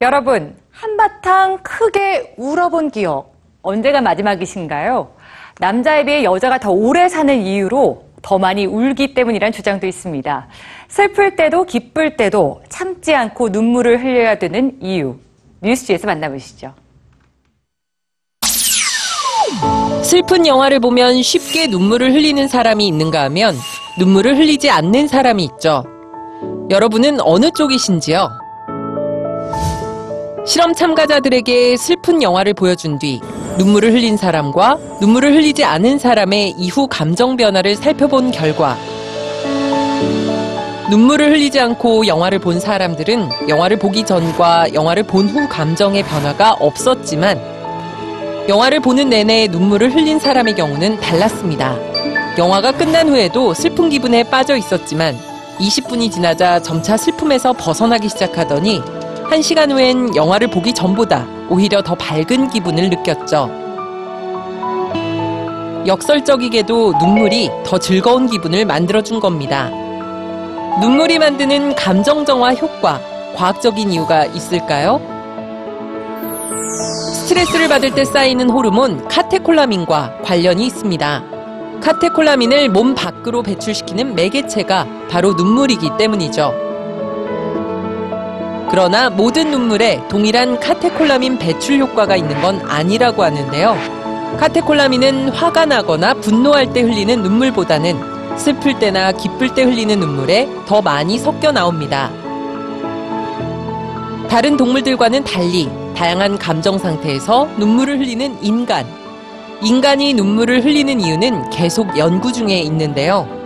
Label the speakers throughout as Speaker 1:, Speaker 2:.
Speaker 1: 여러분, 한바탕 크게 울어본 기억, 언제가 마지막이신가요? 남자에 비해 여자가 더 오래 사는 이유로 더 많이 울기 때문이란 주장도 있습니다. 슬플 때도 기쁠 때도 참지 않고 눈물을 흘려야 되는 이유. 뉴스지에서 만나보시죠.
Speaker 2: 슬픈 영화를 보면 쉽게 눈물을 흘리는 사람이 있는가 하면 눈물을 흘리지 않는 사람이 있죠. 여러분은 어느 쪽이신지요? 실험 참가자들에게 슬픈 영화를 보여준 뒤 눈물을 흘린 사람과 눈물을 흘리지 않은 사람의 이후 감정 변화를 살펴본 결과 눈물을 흘리지 않고 영화를 본 사람들은 영화를 보기 전과 영화를 본 후 감정의 변화가 없었지만 영화를 보는 내내 눈물을 흘린 사람의 경우는 달랐습니다. 영화가 끝난 후에도 슬픈 기분에 빠져 있었지만 20분이 지나자 점차 슬픔에서 벗어나기 시작하더니 1시간 후엔 영화를 보기 전보다 오히려 더 밝은 기분을 느꼈죠. 역설적이게도 눈물이 더 즐거운 기분을 만들어준 겁니다. 눈물이 만드는 감정 정화 효과, 과학적인 이유가 있을까요? 스트레스를 받을 때 쌓이는 호르몬 카테콜라민과 관련이 있습니다. 카테콜라민을 몸 밖으로 배출시키는 매개체가 바로 눈물이기 때문이죠. 그러나 모든 눈물에 동일한 카테콜라민 배출 효과가 있는 건 아니라고 하는데요. 카테콜라민은 화가 나거나 분노할 때 흘리는 눈물보다는 슬플 때나 기쁠 때 흘리는 눈물에 더 많이 섞여 나옵니다. 다른 동물들과는 달리 다양한 감정 상태에서 눈물을 흘리는 인간. 인간이 눈물을 흘리는 이유는 계속 연구 중에 있는데요.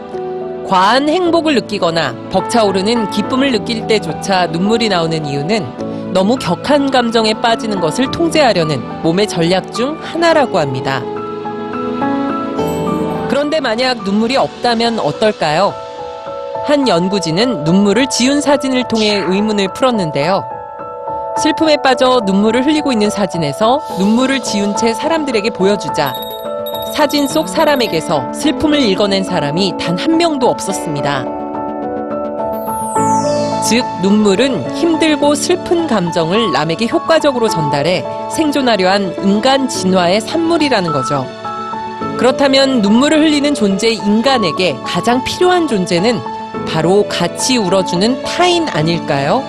Speaker 2: 과한 행복을 느끼거나 벅차오르는 기쁨을 느낄 때조차 눈물이 나오는 이유는 너무 격한 감정에 빠지는 것을 통제하려는 몸의 전략 중 하나라고 합니다. 그런데 만약 눈물이 없다면 어떨까요? 한 연구진은 눈물을 지운 사진을 통해 의문을 풀었는데요. 슬픔에 빠져 눈물을 흘리고 있는 사진에서 눈물을 지운 채 사람들에게 보여주자 사진 속 사람에게서 슬픔을 읽어낸 사람이 단 한 명도 없었습니다. 즉, 눈물은 힘들고 슬픈 감정을 남에게 효과적으로 전달해 생존하려 한 인간 진화의 산물이라는 거죠. 그렇다면 눈물을 흘리는 존재 인간에게 가장 필요한 존재는 바로 같이 울어주는 타인 아닐까요?